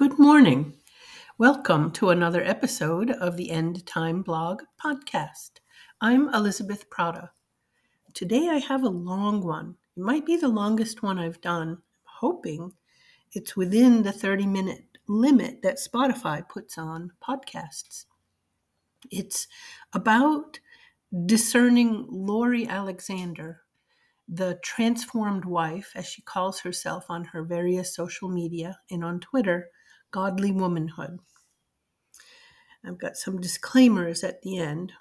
Good morning. Welcome to another episode of the End Time Blog podcast. I'm Elizabeth Prata. Today I have a long one. It might be the longest one I've done. I'm hoping it's within the 30 minute limit that Spotify puts on podcasts. It's about discerning Lori Alexander, the transformed wife, as she calls herself on her various social media and on Twitter godly womanhood. I've got some disclaimers at the end,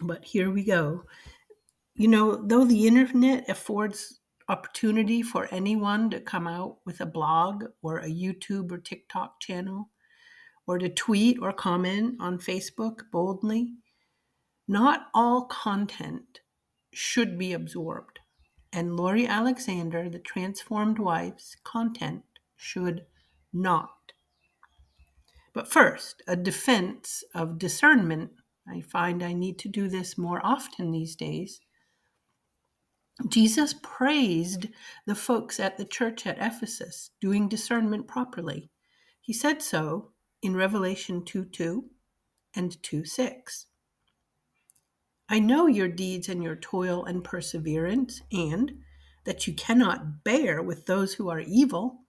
but here we go. You know, though the internet affords opportunity for anyone to come out with a blog or a YouTube or TikTok channel, or to tweet or comment on Facebook boldly, not all content should be absorbed. And Lori Alexander, the transformed wife's content should not. But first, a defense of discernment. I find I need to do this more often these days. Jesus praised the folks at the church at Ephesus doing discernment properly. He said so in Revelation 2 2 and 2 6. I know your deeds and your toil and perseverance, and that you cannot bear with those who are evil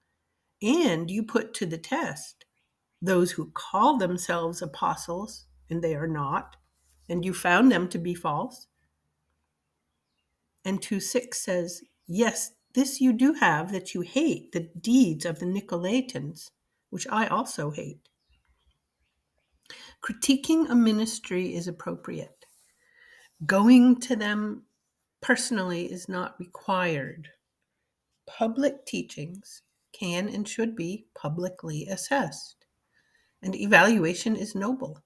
and you put to the test those who call themselves apostles and they are not, and you found them to be false. And 2 6 says, Yes, this you do have that you hate the deeds of the Nicolaitans, which I also hate. Critiquing a ministry is appropriate. Going to them personally is not required. Public teachings can and should be publicly assessed. And evaluation is noble,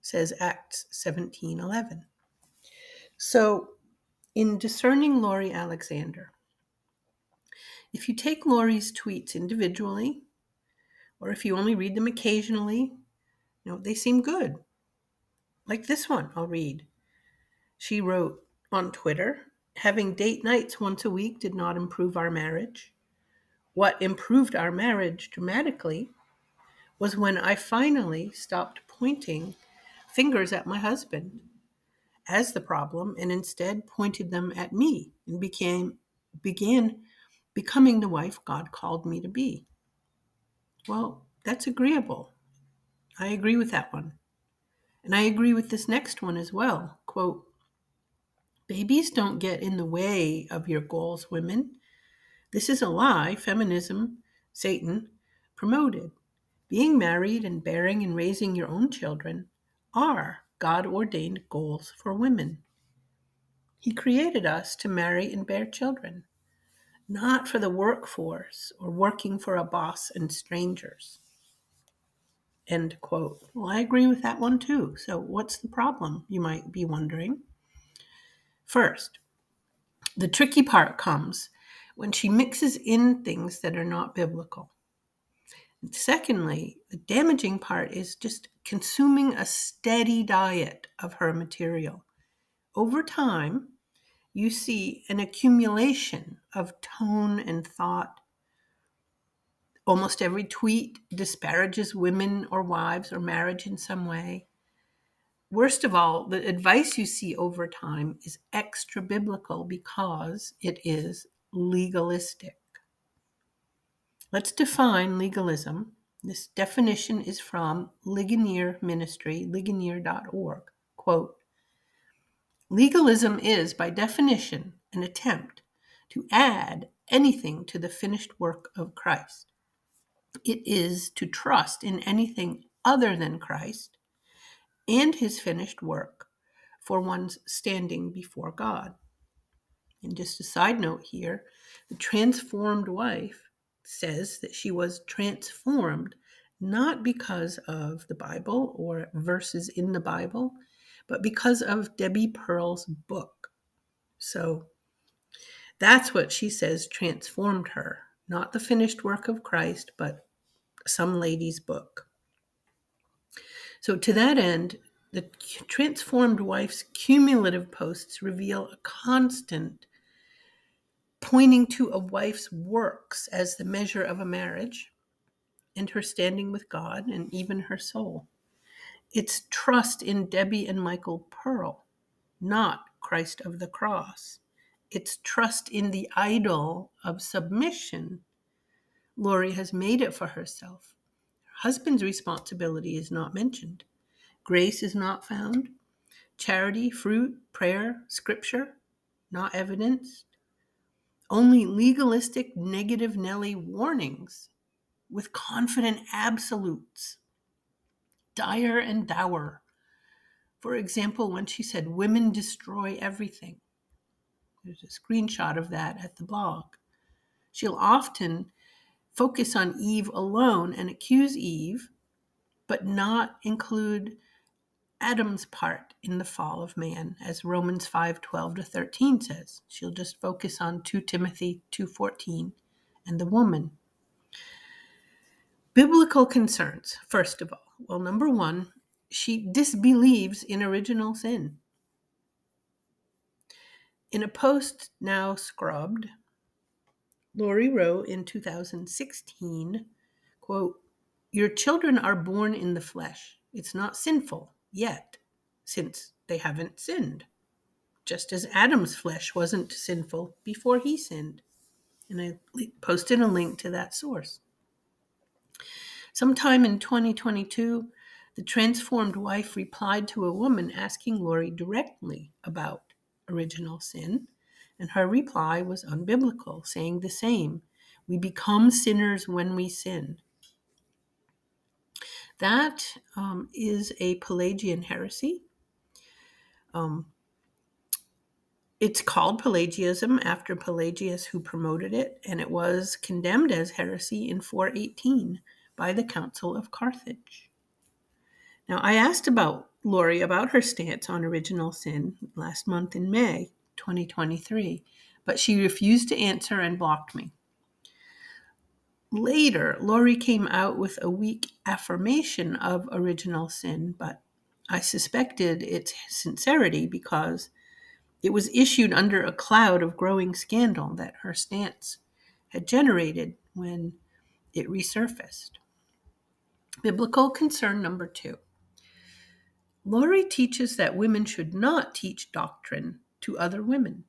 says Acts 17:11. So, in discerning Lori Alexander, if you take Lori's tweets individually, or if you only read them occasionally, you know, they seem good. Like this one, I'll read. She wrote on Twitter, having date nights once a week did not improve our marriage. What improved our marriage dramatically was when I finally stopped pointing fingers at my husband as the problem and instead pointed them at me and became began becoming the wife God called me to be. Well, that's agreeable. I agree with that one. And I agree with this next one as well. Quote, babies don't get in the way of your goals, women. This is a lie feminism, Satan, promoted. Being married and bearing and raising your own children are God ordained goals for women. He created us to marry and bear children, not for the workforce or working for a boss and strangers. End quote. Well, I agree with that one too. So, what's the problem, you might be wondering? First, the tricky part comes when she mixes in things that are not biblical. And secondly, the damaging part is just consuming a steady diet of her material. Over time, you see an accumulation of tone and thought. Almost every tweet disparages women or wives or marriage in some way. Worst of all, the advice you see over time is extra biblical because it is legalistic. Let's define legalism. This definition is from Ligonier Ministry, ligonier.org. Quote Legalism is, by definition, an attempt to add anything to the finished work of Christ. It is to trust in anything other than Christ and his finished work for one's standing before God. And just a side note here the transformed wife says that she was transformed not because of the Bible or verses in the Bible, but because of Debbie Pearl's book. So that's what she says transformed her, not the finished work of Christ, but some lady's book. So, to that end, the transformed wife's cumulative posts reveal a constant pointing to a wife's works as the measure of a marriage, and her standing with God and even her soul. It's trust in Debbie and Michael Pearl, not Christ of the cross. It's trust in the idol of submission. Lori has made it for herself. Her husband's responsibility is not mentioned. Grace is not found. Charity, fruit, prayer, scripture, not evidenced. Only legalistic, negative Nelly warnings with confident absolutes. Dire and dour. For example, when she said, Women destroy everything. There's a screenshot of that at the blog. She'll often focus on Eve alone and accuse Eve, but not include Adam's part in the fall of man, as Romans 5 12 to 13 says. She'll just focus on 2 Timothy 2 14 and the woman. Biblical concerns, first of all. Well, number one, she disbelieves in original sin. In a post now scrubbed, Lori wrote in 2016, quote, Your children are born in the flesh. It's not sinful yet, since they haven't sinned. Just as Adam's flesh wasn't sinful before he sinned. And I posted a link to that source. Sometime in 2022, the transformed wife replied to a woman asking Lori directly about original sin, and her reply was unbiblical, saying the same We become sinners when we sin. That um, is a Pelagian heresy. Um, it's called Pelagianism after Pelagius, who promoted it, and it was condemned as heresy in 418 by the Council of Carthage. Now, I asked about Lori about her stance on original sin last month in May 2023, but she refused to answer and blocked me. Later, Lori came out with a weak affirmation of original sin, but I suspected its sincerity because it was issued under a cloud of growing scandal that her stance had generated when it resurfaced. Biblical concern number two Lori teaches that women should not teach doctrine to other women,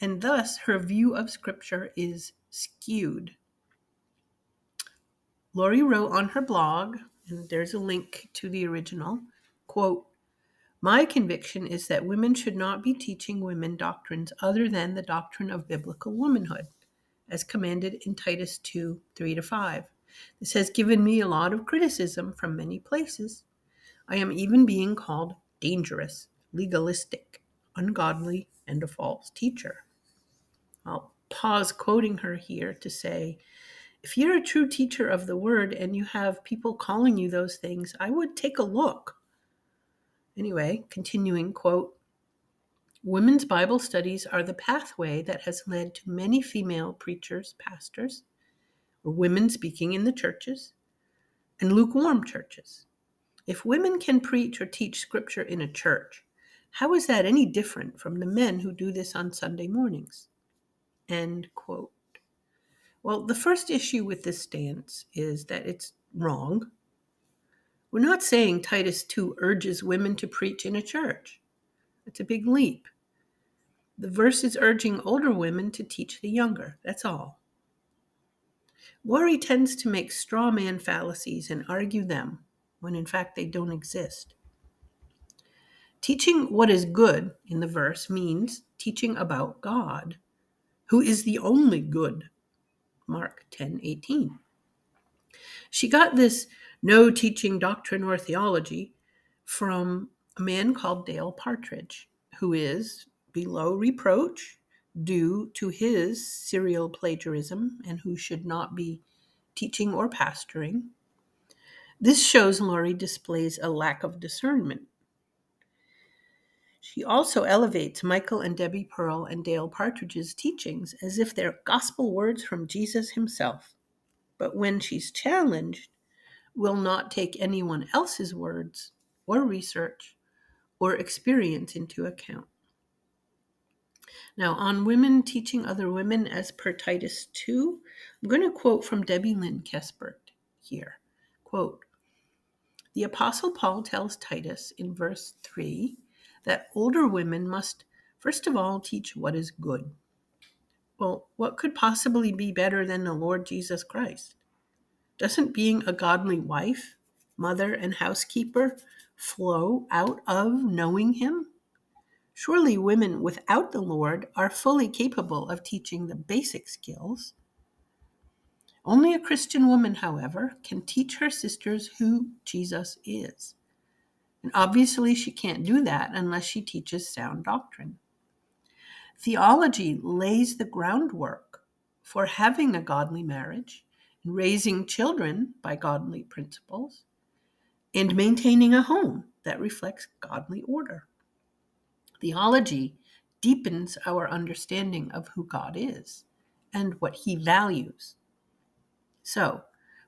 and thus her view of Scripture is skewed. Lori wrote on her blog, and there's a link to the original quote, My conviction is that women should not be teaching women doctrines other than the doctrine of biblical womanhood, as commanded in Titus 2 3 to 5. This has given me a lot of criticism from many places. I am even being called dangerous, legalistic, ungodly, and a false teacher. I'll pause quoting her here to say if you're a true teacher of the word and you have people calling you those things, I would take a look. Anyway, continuing quote Women's Bible studies are the pathway that has led to many female preachers, pastors, or women speaking in the churches, and lukewarm churches. If women can preach or teach scripture in a church, how is that any different from the men who do this on Sunday mornings? End quote. Well, the first issue with this stance is that it's wrong. We're not saying Titus 2 urges women to preach in a church. It's a big leap. The verse is urging older women to teach the younger. That's all. Lori tends to make straw man fallacies and argue them when in fact they don't exist. Teaching what is good in the verse means teaching about God, who is the only good. Mark 10 18. She got this no teaching doctrine or theology from a man called Dale Partridge, who is below reproach due to his serial plagiarism and who should not be teaching or pastoring. This shows Lori displays a lack of discernment. She also elevates Michael and Debbie Pearl and Dale Partridge's teachings as if they're gospel words from Jesus himself. But when she's challenged, will not take anyone else's words or research or experience into account. Now, on women teaching other women as per Titus 2, I'm going to quote from Debbie Lynn Kespert. here. Quote The Apostle Paul tells Titus in verse 3 that older women must, first of all, teach what is good. Well, what could possibly be better than the Lord Jesus Christ? Doesn't being a godly wife, mother, and housekeeper flow out of knowing Him? Surely women without the Lord are fully capable of teaching the basic skills. Only a Christian woman, however, can teach her sisters who Jesus is. And obviously, she can't do that unless she teaches sound doctrine. Theology lays the groundwork for having a godly marriage, raising children by godly principles, and maintaining a home that reflects godly order. Theology deepens our understanding of who God is and what he values. So,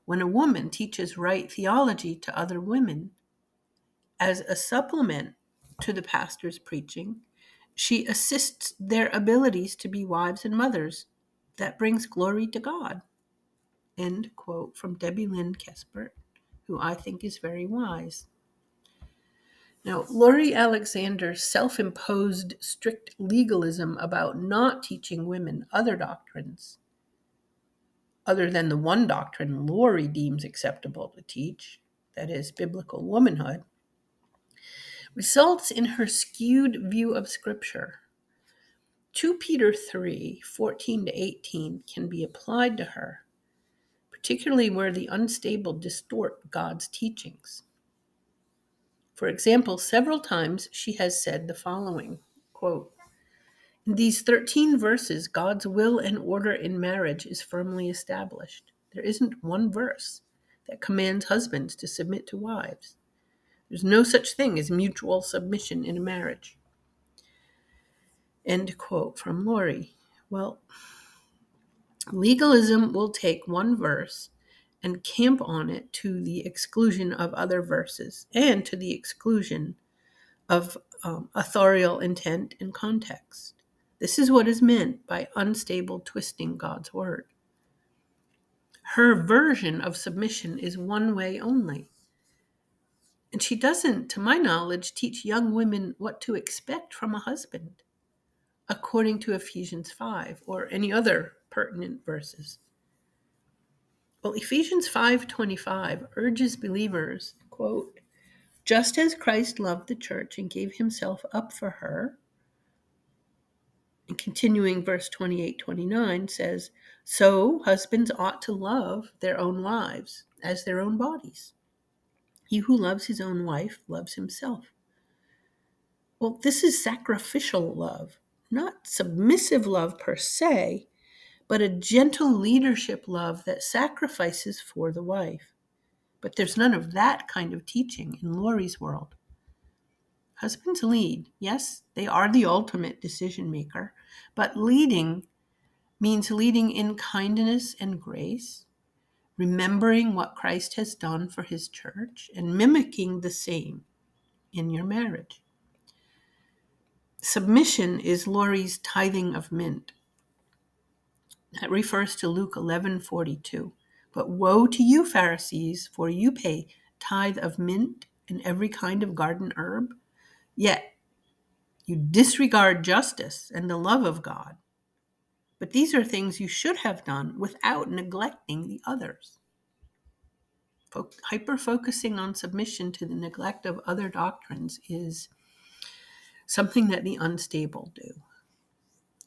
when a woman teaches right theology to other women as a supplement to the pastor's preaching, she assists their abilities to be wives and mothers. That brings glory to God. End quote from Debbie Lynn Kespert, who I think is very wise. Now, Lori Alexander's self imposed strict legalism about not teaching women other doctrines, other than the one doctrine Lori deems acceptable to teach, that is, biblical womanhood, results in her skewed view of Scripture. 2 Peter 3 14 to 18 can be applied to her, particularly where the unstable distort God's teachings. For example, several times she has said the following quote, In these 13 verses, God's will and order in marriage is firmly established. There isn't one verse that commands husbands to submit to wives. There's no such thing as mutual submission in a marriage. End quote from Lori. Well, legalism will take one verse and camp on it to the exclusion of other verses and to the exclusion of um, authorial intent and context. This is what is meant by unstable twisting God's word. Her version of submission is one way only. And she doesn't, to my knowledge, teach young women what to expect from a husband, according to Ephesians 5 or any other pertinent verses. Well, Ephesians 5:25 urges believers, quote, just as Christ loved the church and gave himself up for her. And continuing verse 28 29 says, So husbands ought to love their own wives as their own bodies. He who loves his own wife loves himself. Well, this is sacrificial love, not submissive love per se, but a gentle leadership love that sacrifices for the wife. But there's none of that kind of teaching in Lori's world. Husbands lead. Yes, they are the ultimate decision maker, but leading means leading in kindness and grace, remembering what Christ has done for his church, and mimicking the same in your marriage. Submission is Lori's tithing of mint. That refers to Luke 11:42. But woe to you Pharisees, for you pay tithe of mint and every kind of garden herb, yet you disregard justice and the love of God. But these are things you should have done without neglecting the others. Hyper focusing on submission to the neglect of other doctrines is something that the unstable do.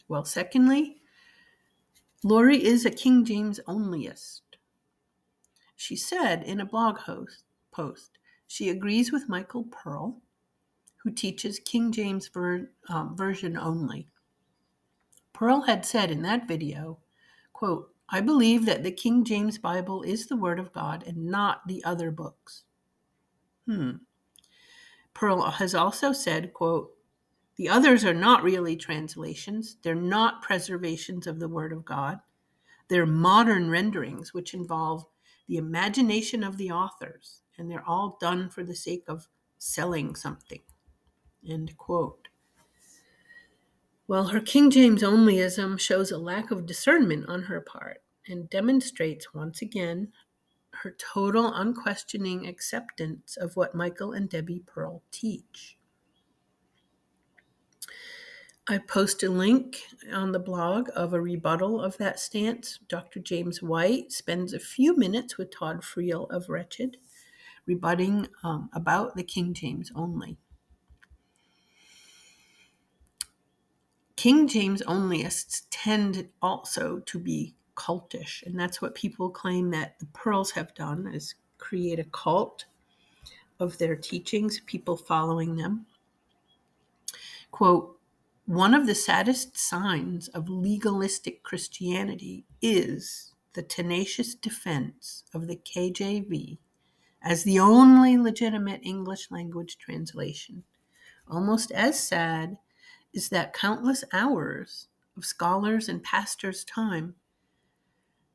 Well, secondly, Lori is a King James onlyist. She said in a blog host, post she agrees with Michael Pearl, who teaches King James ver, um, version only. Pearl had said in that video, quote, I believe that the King James Bible is the Word of God and not the other books. Hmm. Pearl has also said, quote, the others are not really translations, they're not preservations of the Word of God. They're modern renderings which involve the imagination of the authors, and they're all done for the sake of selling something. End quote. Well, her King James onlyism shows a lack of discernment on her part and demonstrates once again her total unquestioning acceptance of what Michael and Debbie Pearl teach. I post a link on the blog of a rebuttal of that stance. Dr. James White spends a few minutes with Todd Friel of Wretched, rebutting um, about the King James only. King James onlyists tend also to be cultish, and that's what people claim that the Pearls have done is create a cult of their teachings, people following them. Quote, one of the saddest signs of legalistic Christianity is the tenacious defense of the KJV as the only legitimate English language translation. Almost as sad is that countless hours of scholars' and pastors' time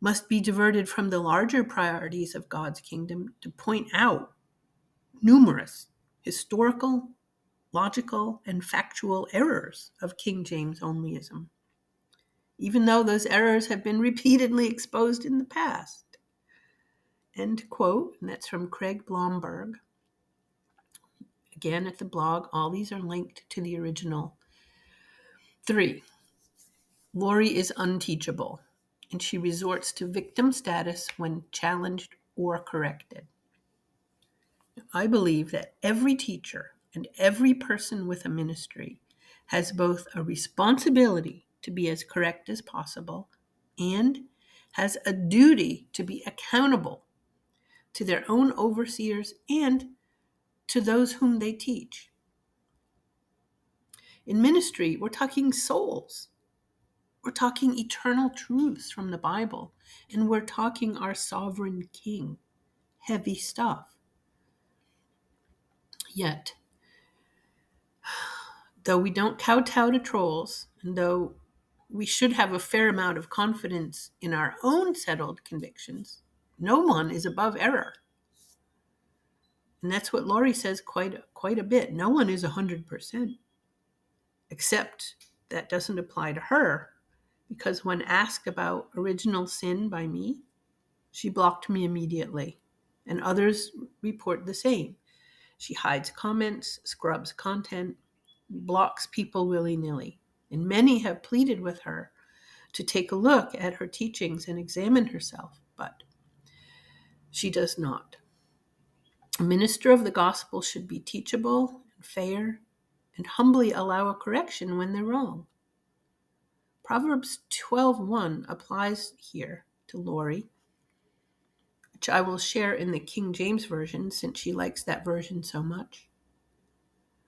must be diverted from the larger priorities of God's kingdom to point out numerous historical logical, and factual errors of King James onlyism, even though those errors have been repeatedly exposed in the past. End quote, and that's from Craig Blomberg. Again, at the blog, all these are linked to the original. Three, Lori is unteachable, and she resorts to victim status when challenged or corrected. I believe that every teacher and every person with a ministry has both a responsibility to be as correct as possible and has a duty to be accountable to their own overseers and to those whom they teach. In ministry, we're talking souls. We're talking eternal truths from the Bible, and we're talking our sovereign king. Heavy stuff. Yet, though we don't kowtow to trolls, and though we should have a fair amount of confidence in our own settled convictions, no one is above error. And that's what Lori says quite quite a bit. No one is 100%. Except that doesn't apply to her because when asked about original sin by me, she blocked me immediately. And others report the same. She hides comments, scrubs content, blocks people willy nilly. And many have pleaded with her to take a look at her teachings and examine herself, but she does not. A minister of the gospel should be teachable and fair and humbly allow a correction when they're wrong. Proverbs 12:1 applies here to Lori, which I will share in the King James version since she likes that version so much.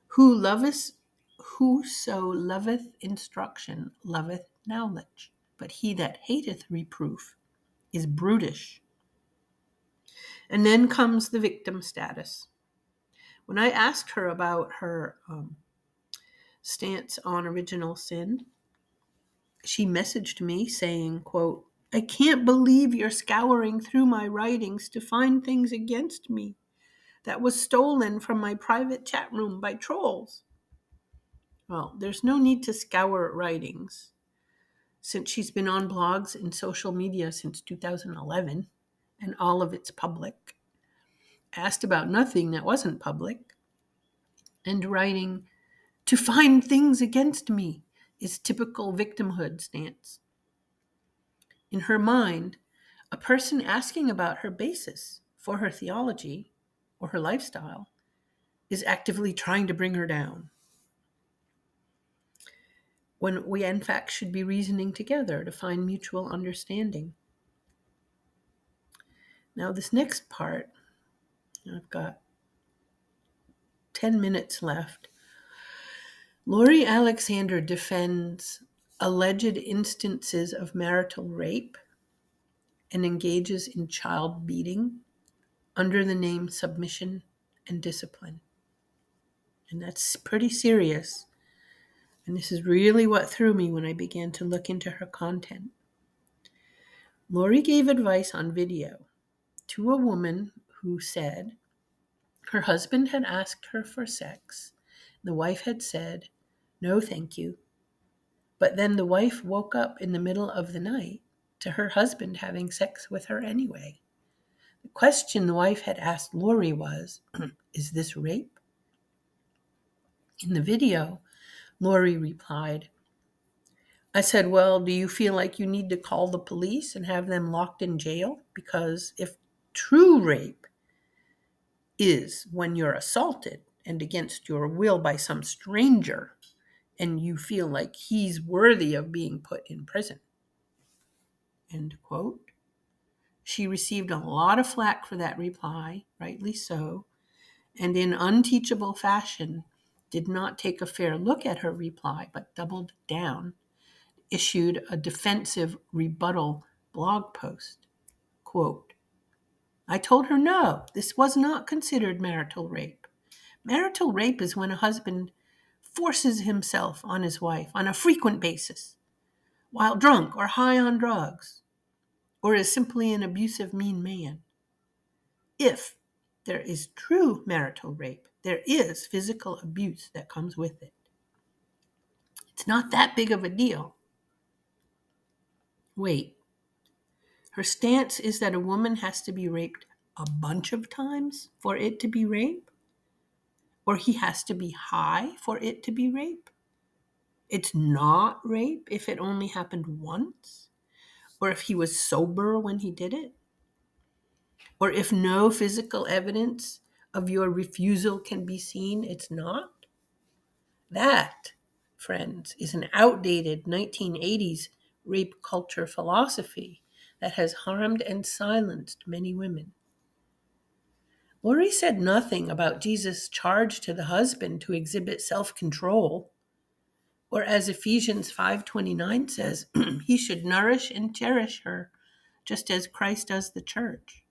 Who loveth Whoso loveth instruction loveth knowledge, but he that hateth reproof is brutish. And then comes the victim status. When I asked her about her um, stance on original sin, she messaged me saying, quote, I can't believe you're scouring through my writings to find things against me that was stolen from my private chat room by trolls. Well, there's no need to scour writings since she's been on blogs and social media since 2011 and all of it's public. Asked about nothing that wasn't public. And writing, to find things against me is typical victimhood stance. In her mind, a person asking about her basis for her theology or her lifestyle is actively trying to bring her down when we in fact should be reasoning together to find mutual understanding. Now, this next part, I've got 10 minutes left. Lori Alexander defends alleged instances of marital rape and engages in child beating under the name submission and discipline. And that's pretty serious. And this is really what threw me when I began to look into her content. Lori gave advice on video to a woman who said her husband had asked her for sex. The wife had said, No, thank you. But then the wife woke up in the middle of the night to her husband having sex with her anyway. The question the wife had asked Lori was Is this rape? In the video, Lori replied, I said, Well, do you feel like you need to call the police and have them locked in jail? Because if true rape is when you're assaulted and against your will by some stranger, and you feel like he's worthy of being put in prison. End quote. She received a lot of flack for that reply, rightly so, and in unteachable fashion did not take a fair look at her reply, but doubled down, issued a defensive rebuttal blog post. Quote, I told her no, this was not considered marital rape. Marital rape is when a husband forces himself on his wife on a frequent basis while drunk or high on drugs or is simply an abusive, mean man. If there is true marital rape, there is physical abuse that comes with it. It's not that big of a deal. Wait, her stance is that a woman has to be raped a bunch of times for it to be rape? Or he has to be high for it to be rape? It's not rape if it only happened once? Or if he was sober when he did it? Or if no physical evidence of your refusal can be seen, it's not? That, friends, is an outdated 1980s rape culture philosophy that has harmed and silenced many women. Lori said nothing about Jesus' charge to the husband to exhibit self-control, or as Ephesians 5:29 says, he should nourish and cherish her just as Christ does the church.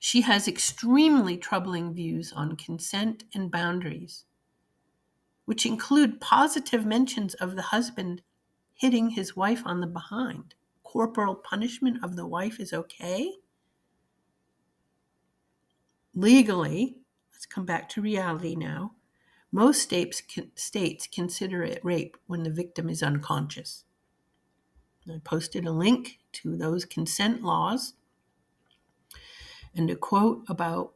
She has extremely troubling views on consent and boundaries, which include positive mentions of the husband hitting his wife on the behind. Corporal punishment of the wife is okay Legally, let's come back to reality now. Most states, states consider it rape when the victim is unconscious. I posted a link to those consent laws and a quote about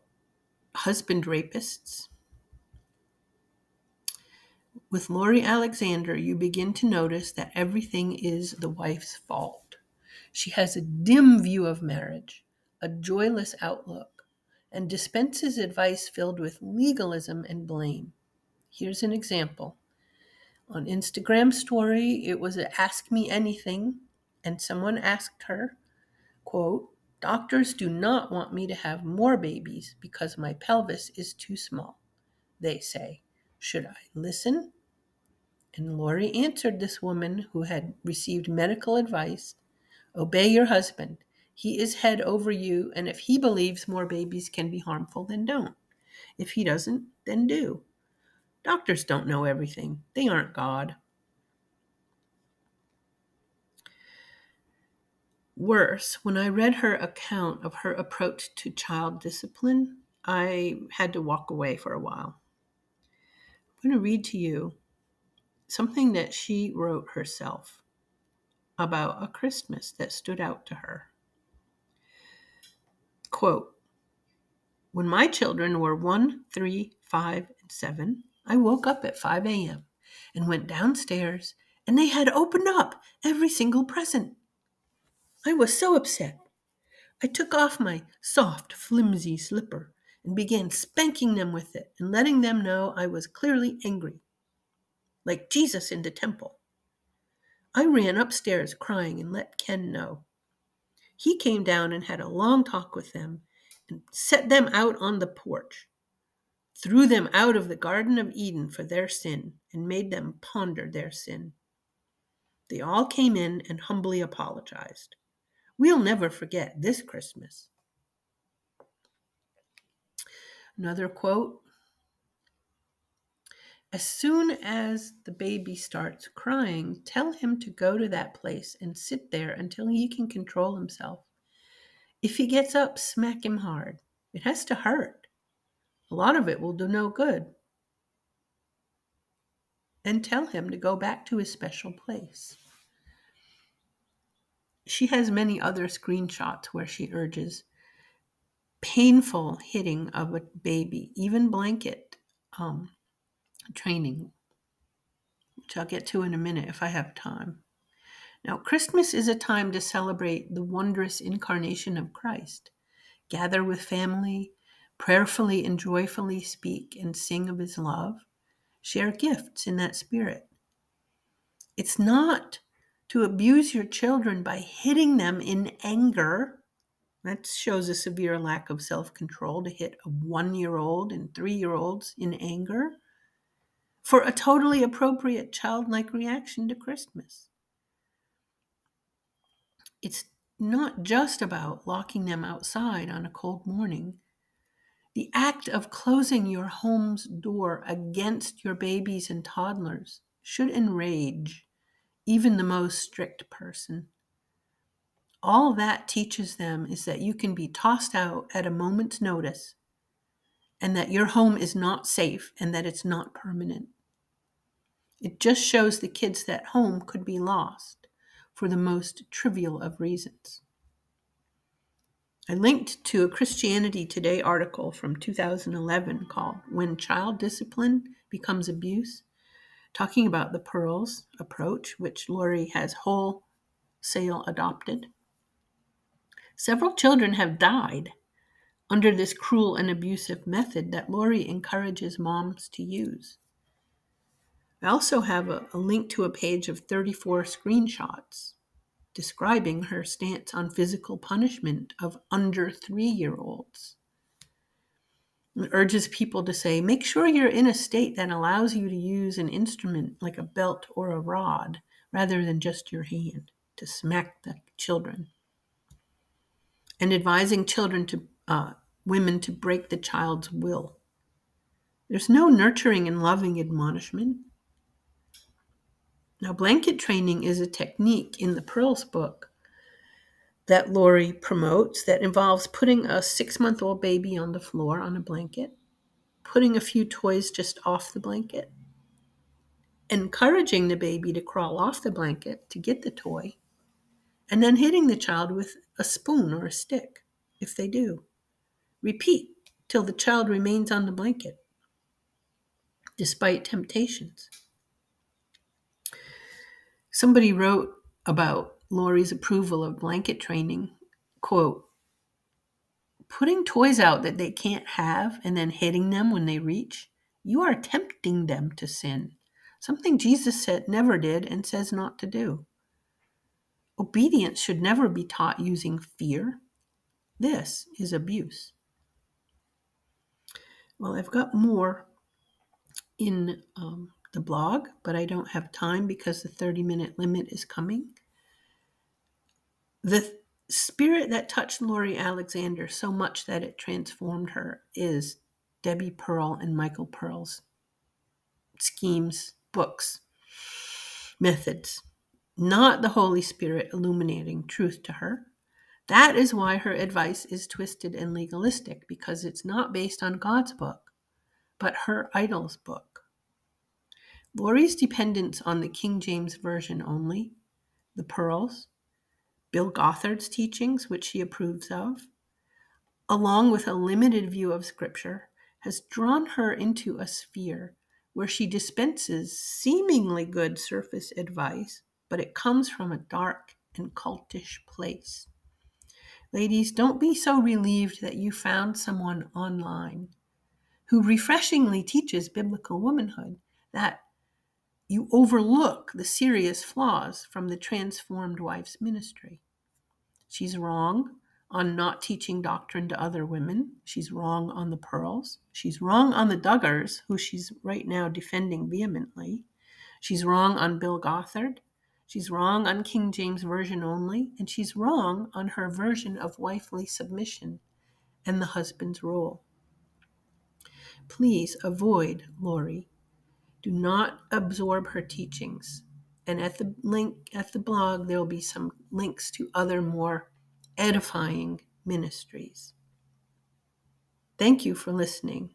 husband rapists. With Lori Alexander, you begin to notice that everything is the wife's fault. She has a dim view of marriage, a joyless outlook and dispenses advice filled with legalism and blame. Here's an example. On Instagram story, it was ask me anything, and someone asked her, quote, Doctors do not want me to have more babies because my pelvis is too small. They say, Should I listen? And Lori answered this woman who had received medical advice Obey your husband. He is head over you, and if he believes more babies can be harmful, then don't. If he doesn't, then do. Doctors don't know everything, they aren't God. Worse, when I read her account of her approach to child discipline, I had to walk away for a while. I'm going to read to you something that she wrote herself about a Christmas that stood out to her. Quote When my children were one, three, five, and seven, I woke up at 5 a.m. and went downstairs, and they had opened up every single present. I was so upset. I took off my soft, flimsy slipper and began spanking them with it and letting them know I was clearly angry, like Jesus in the temple. I ran upstairs crying and let Ken know. He came down and had a long talk with them and set them out on the porch, threw them out of the Garden of Eden for their sin, and made them ponder their sin. They all came in and humbly apologized. We'll never forget this Christmas. Another quote As soon as the baby starts crying, tell him to go to that place and sit there until he can control himself. If he gets up, smack him hard. It has to hurt. A lot of it will do no good. And tell him to go back to his special place. She has many other screenshots where she urges painful hitting of a baby, even blanket um, training, which I'll get to in a minute if I have time. Now, Christmas is a time to celebrate the wondrous incarnation of Christ. Gather with family, prayerfully and joyfully speak and sing of his love. Share gifts in that spirit. It's not to abuse your children by hitting them in anger. That shows a severe lack of self control to hit a one year old and three year olds in anger for a totally appropriate childlike reaction to Christmas. It's not just about locking them outside on a cold morning. The act of closing your home's door against your babies and toddlers should enrage even the most strict person. All that teaches them is that you can be tossed out at a moment's notice and that your home is not safe and that it's not permanent. It just shows the kids that home could be lost for the most trivial of reasons. I linked to a Christianity Today article from 2011 called When Child Discipline Becomes Abuse, talking about the pearls approach, which Lori has wholesale adopted. Several children have died under this cruel and abusive method that Lori encourages moms to use. I also have a, a link to a page of 34 screenshots describing her stance on physical punishment of under three year olds. It urges people to say, make sure you're in a state that allows you to use an instrument like a belt or a rod rather than just your hand to smack the children. And advising children to, uh, women to break the child's will. There's no nurturing and loving admonishment. Now, blanket training is a technique in the Pearls book that Lori promotes that involves putting a six month old baby on the floor on a blanket, putting a few toys just off the blanket, encouraging the baby to crawl off the blanket to get the toy, and then hitting the child with a spoon or a stick if they do. Repeat till the child remains on the blanket despite temptations. Somebody wrote about Lori's approval of blanket training, quote, putting toys out that they can't have and then hitting them when they reach, you are tempting them to sin, something Jesus said never did and says not to do. Obedience should never be taught using fear. This is abuse. Well, I've got more in um, the blog, but I don't have time because the 30 minute limit is coming. The spirit that touched Lori Alexander so much that it transformed her is Debbie Pearl and Michael Pearl's schemes, books, methods, not the Holy Spirit illuminating truth to her. That is why her advice is twisted and legalistic, because it's not based on God's book, but her idol's book. Lori's dependence on the King James Version only, the Pearls, Bill Gothard's teachings, which she approves of, along with a limited view of Scripture, has drawn her into a sphere where she dispenses seemingly good surface advice, but it comes from a dark and cultish place. Ladies, don't be so relieved that you found someone online who refreshingly teaches biblical womanhood that you overlook the serious flaws from the transformed wife's ministry. She's wrong on not teaching doctrine to other women. She's wrong on the pearls. She's wrong on the Duggars, who she's right now defending vehemently. She's wrong on Bill Gothard. She's wrong on King James Version only. And she's wrong on her version of wifely submission and the husband's role. Please avoid Lori do not absorb her teachings. And at the link at the blog, there will be some links to other more edifying ministries. Thank you for listening.